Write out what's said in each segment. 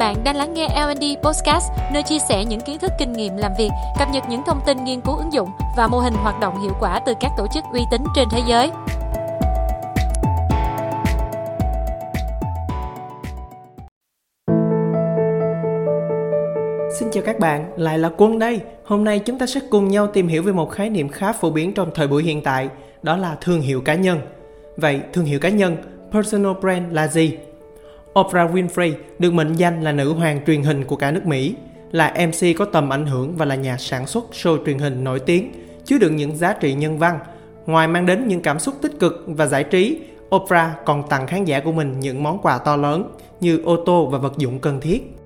Bạn đang lắng nghe L&D Podcast, nơi chia sẻ những kiến thức kinh nghiệm làm việc, cập nhật những thông tin nghiên cứu ứng dụng và mô hình hoạt động hiệu quả từ các tổ chức uy tín trên thế giới. Xin chào các bạn, lại là Quân đây. Hôm nay chúng ta sẽ cùng nhau tìm hiểu về một khái niệm khá phổ biến trong thời buổi hiện tại, đó là thương hiệu cá nhân. Vậy, thương hiệu cá nhân, personal brand là gì? Oprah Winfrey được mệnh danh là nữ hoàng truyền hình của cả nước Mỹ, là MC có tầm ảnh hưởng và là nhà sản xuất show truyền hình nổi tiếng, chứa đựng những giá trị nhân văn. Ngoài mang đến những cảm xúc tích cực và giải trí, Oprah còn tặng khán giả của mình những món quà to lớn như ô tô và vật dụng cần thiết.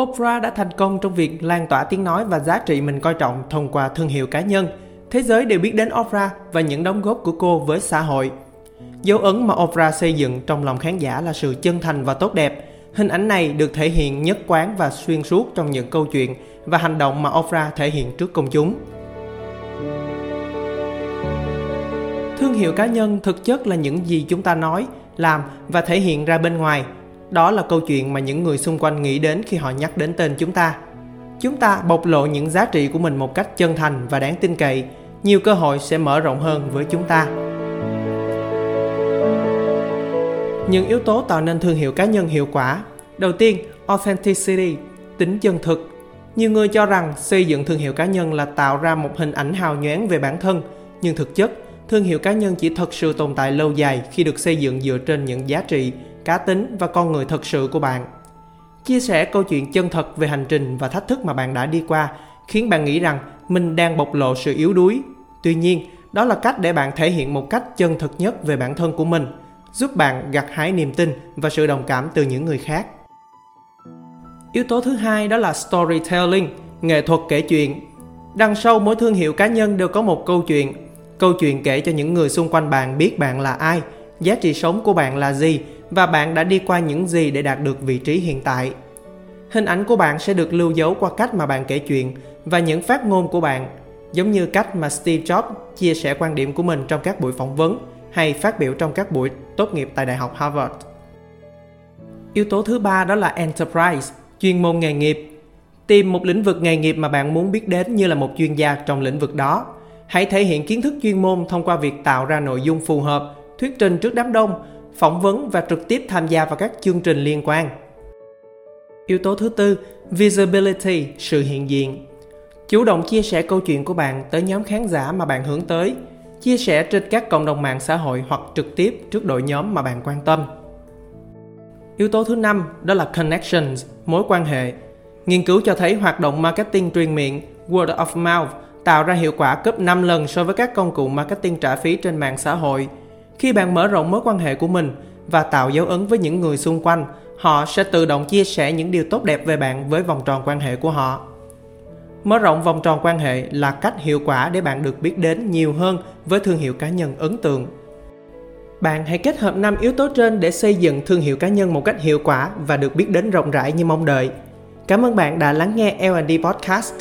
Oprah đã thành công trong việc lan tỏa tiếng nói và giá trị mình coi trọng thông qua thương hiệu cá nhân. Thế giới đều biết đến Oprah và những đóng góp của cô với xã hội – Dấu ấn mà opera xây dựng trong lòng khán giả là sự chân thành và tốt đẹp. Hình ảnh này được thể hiện nhất quán và xuyên suốt trong những câu chuyện và hành động mà opera thể hiện trước công chúng. Thương hiệu cá nhân thực chất là những gì chúng ta nói, làm và thể hiện ra bên ngoài. Đó là câu chuyện mà những người xung quanh nghĩ đến khi họ nhắc đến tên chúng ta. Chúng ta bộc lộ những giá trị của mình một cách chân thành và đáng tin cậy, nhiều cơ hội sẽ mở rộng hơn với chúng ta. Những yếu tố tạo nên thương hiệu cá nhân hiệu quả. Đầu tiên, authenticity, tính chân thực. Nhiều người cho rằng xây dựng thương hiệu cá nhân là tạo ra một hình ảnh hào nhoáng về bản thân, nhưng thực chất, thương hiệu cá nhân chỉ thật sự tồn tại lâu dài khi được xây dựng dựa trên những giá trị, cá tính và con người thật sự của bạn. Chia sẻ câu chuyện chân thật về hành trình và thách thức mà bạn đã đi qua khiến bạn nghĩ rằng mình đang bộc lộ sự yếu đuối. Tuy nhiên, đó là cách để bạn thể hiện một cách chân thực nhất về bản thân của mình – giúp bạn gặt hái niềm tin và sự đồng cảm từ những người khác. Yếu tố thứ hai đó là storytelling, nghệ thuật kể chuyện. Đằng sau mỗi thương hiệu cá nhân đều có một câu chuyện. Câu chuyện kể cho những người xung quanh bạn biết bạn là ai, giá trị sống của bạn là gì và bạn đã đi qua những gì để đạt được vị trí hiện tại. Hình ảnh của bạn sẽ được lưu dấu qua cách mà bạn kể chuyện và những phát ngôn của bạn, giống như cách mà Steve Jobs chia sẻ quan điểm của mình trong các buổi phỏng vấn hay phát biểu trong các buổi tốt nghiệp tại Đại học Harvard. Yếu tố thứ ba đó là enterprise, chuyên môn nghề nghiệp. Tìm một lĩnh vực nghề nghiệp mà bạn muốn biết đến như là một chuyên gia trong lĩnh vực đó. Hãy thể hiện kiến thức chuyên môn thông qua việc tạo ra nội dung phù hợp, thuyết trình trước đám đông, phỏng vấn và trực tiếp tham gia vào các chương trình liên quan. Yếu tố thứ tư, visibility, sự hiện diện. Chủ động chia sẻ câu chuyện của bạn tới nhóm khán giả mà bạn hướng tới – chia sẻ trên các cộng đồng mạng xã hội hoặc trực tiếp trước đội nhóm mà bạn quan tâm. Yếu tố thứ năm đó là connections, mối quan hệ. Nghiên cứu cho thấy hoạt động marketing truyền miệng, word of mouth, tạo ra hiệu quả gấp 5 lần so với các công cụ marketing trả phí trên mạng xã hội. Khi bạn mở rộng mối quan hệ của mình và tạo dấu ấn với những người xung quanh, họ sẽ tự động chia sẻ những điều tốt đẹp về bạn với vòng tròn quan hệ của họ. Mở rộng vòng tròn quan hệ là cách hiệu quả để bạn được biết đến nhiều hơn với thương hiệu cá nhân ấn tượng. Bạn hãy kết hợp 5 yếu tố trên để xây dựng thương hiệu cá nhân một cách hiệu quả và được biết đến rộng rãi như mong đợi. Cảm ơn bạn đã lắng nghe L&D Podcast.